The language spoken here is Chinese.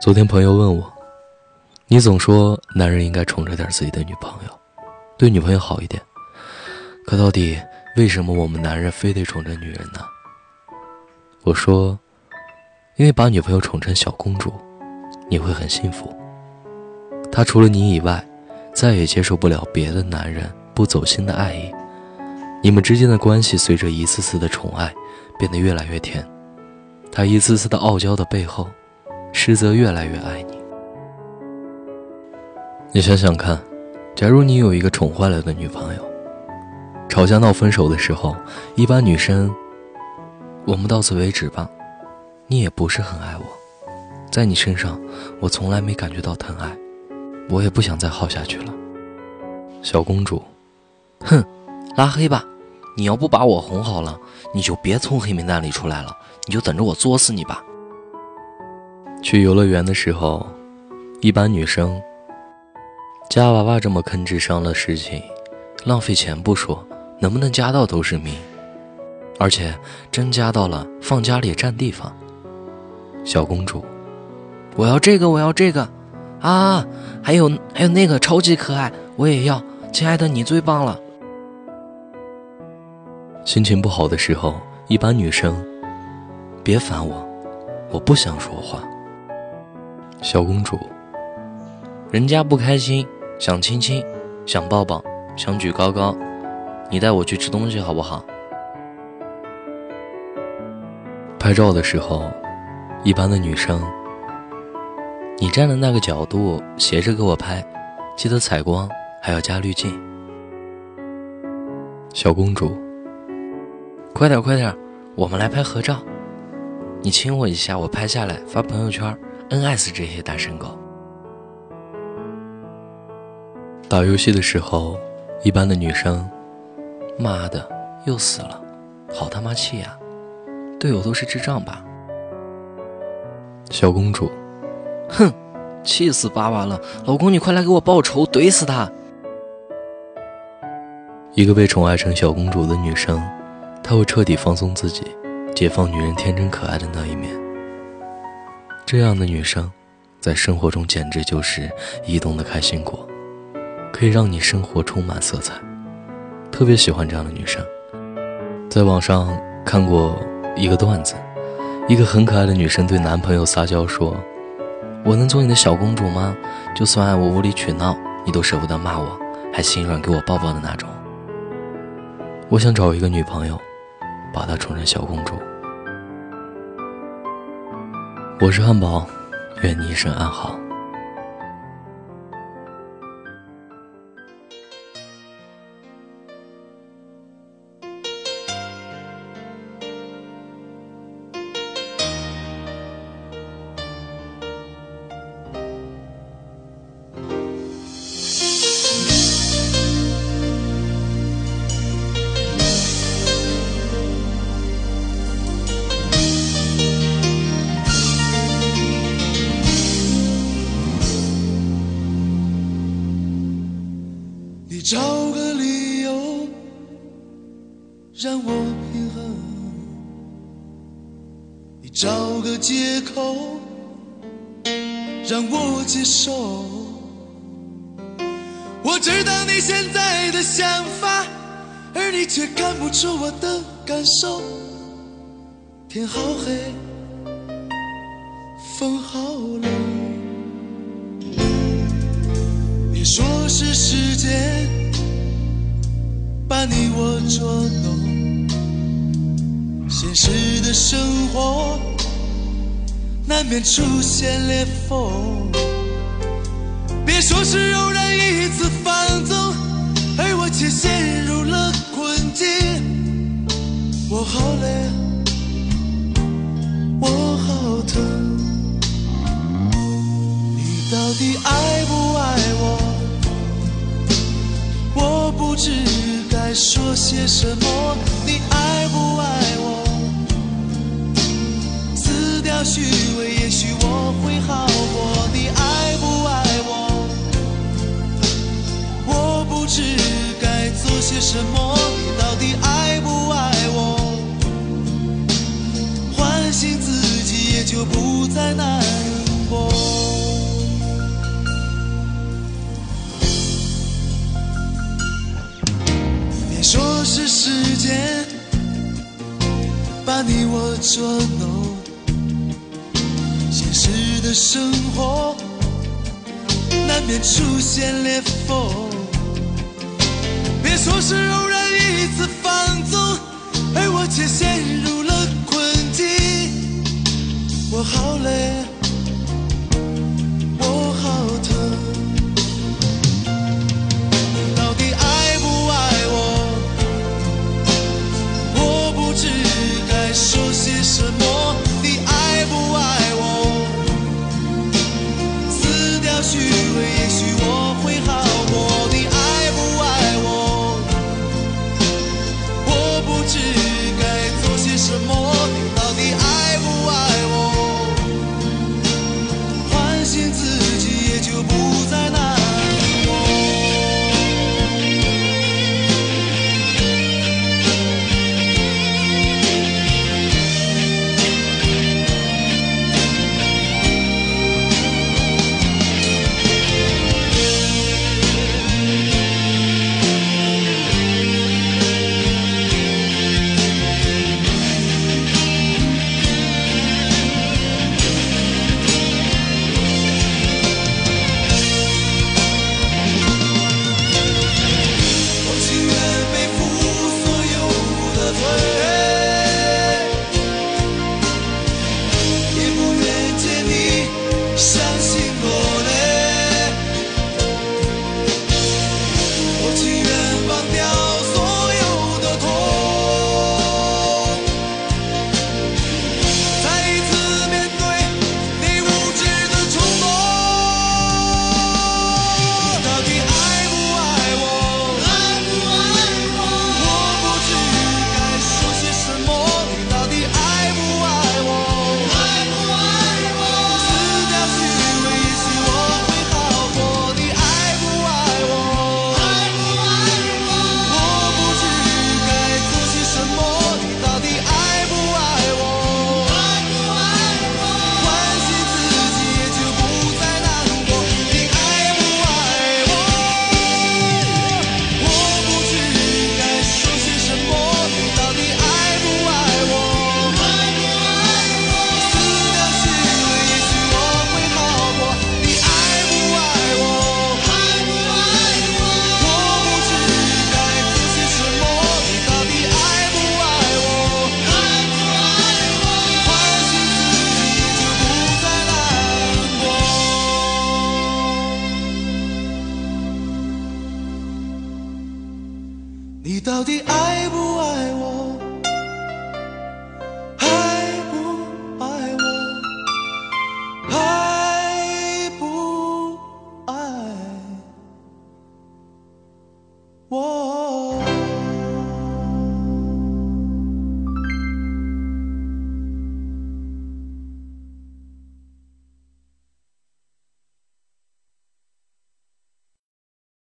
昨天朋友问我：“你总说男人应该宠着点自己的女朋友，对女朋友好一点，可到底为什么我们男人非得宠着女人呢？”我说：“因为把女朋友宠成小公主，你会很幸福。她除了你以外，再也接受不了别的男人不走心的爱意。你们之间的关系随着一次次的宠爱，变得越来越甜。她一次次的傲娇的背后。”实则越来越爱你。你想想看，假如你有一个宠坏了的女朋友，吵架闹分手的时候，一般女生，我们到此为止吧。你也不是很爱我，在你身上，我从来没感觉到疼爱，我也不想再耗下去了。小公主，哼，拉黑吧！你要不把我哄好了，你就别从黑名单里出来了，你就等着我作死你吧。去游乐园的时候，一般女生夹娃娃这么坑智商的事情，浪费钱不说，能不能夹到都是谜。而且真夹到了，放家里占地方。小公主，我要这个，我要这个，啊，还有还有那个超级可爱，我也要。亲爱的，你最棒了。心情不好的时候，一般女生别烦我，我不想说话。小公主，人家不开心，想亲亲，想抱抱，想举高高，你带我去吃东西好不好？拍照的时候，一般的女生，你站的那个角度斜着给我拍，记得采光，还要加滤镜。小公主，快点快点，我们来拍合照，你亲我一下，我拍下来发朋友圈。恩爱死这些单身狗。打游戏的时候，一般的女生，妈的，又死了，好他妈气呀！队友都是智障吧？小公主，哼，气死爸爸了！老公，你快来给我报仇，怼死他！一个被宠爱成小公主的女生，她会彻底放松自己，解放女人天真可爱的那一面。这样的女生，在生活中简直就是移动的开心果，可以让你生活充满色彩。特别喜欢这样的女生。在网上看过一个段子，一个很可爱的女生对男朋友撒娇说：“我能做你的小公主吗？就算爱我无理取闹，你都舍不得骂我，还心软给我抱抱的那种。”我想找一个女朋友，把她宠成小公主。我是汉堡，愿你一生安好。找个理由让我平衡，你找个借口让我接受。我知道你现在的想法，而你却看不出我的感受。天好黑，风好冷，你说是时间。把你我捉弄，现实的生活难免出现裂缝。别说是偶然一次放纵，而我却陷入了困境。我好累，我好疼，你到底爱不？不知。该说些什么？你爱不爱我？撕掉虚伪，也许我会好过。你爱不爱我？我不知该做些什么。你到底爱不爱我？唤醒自己，也就不再难。是时间把你我捉弄。现实的生活难免出现裂缝。别说是知该做些什么。你到底爱不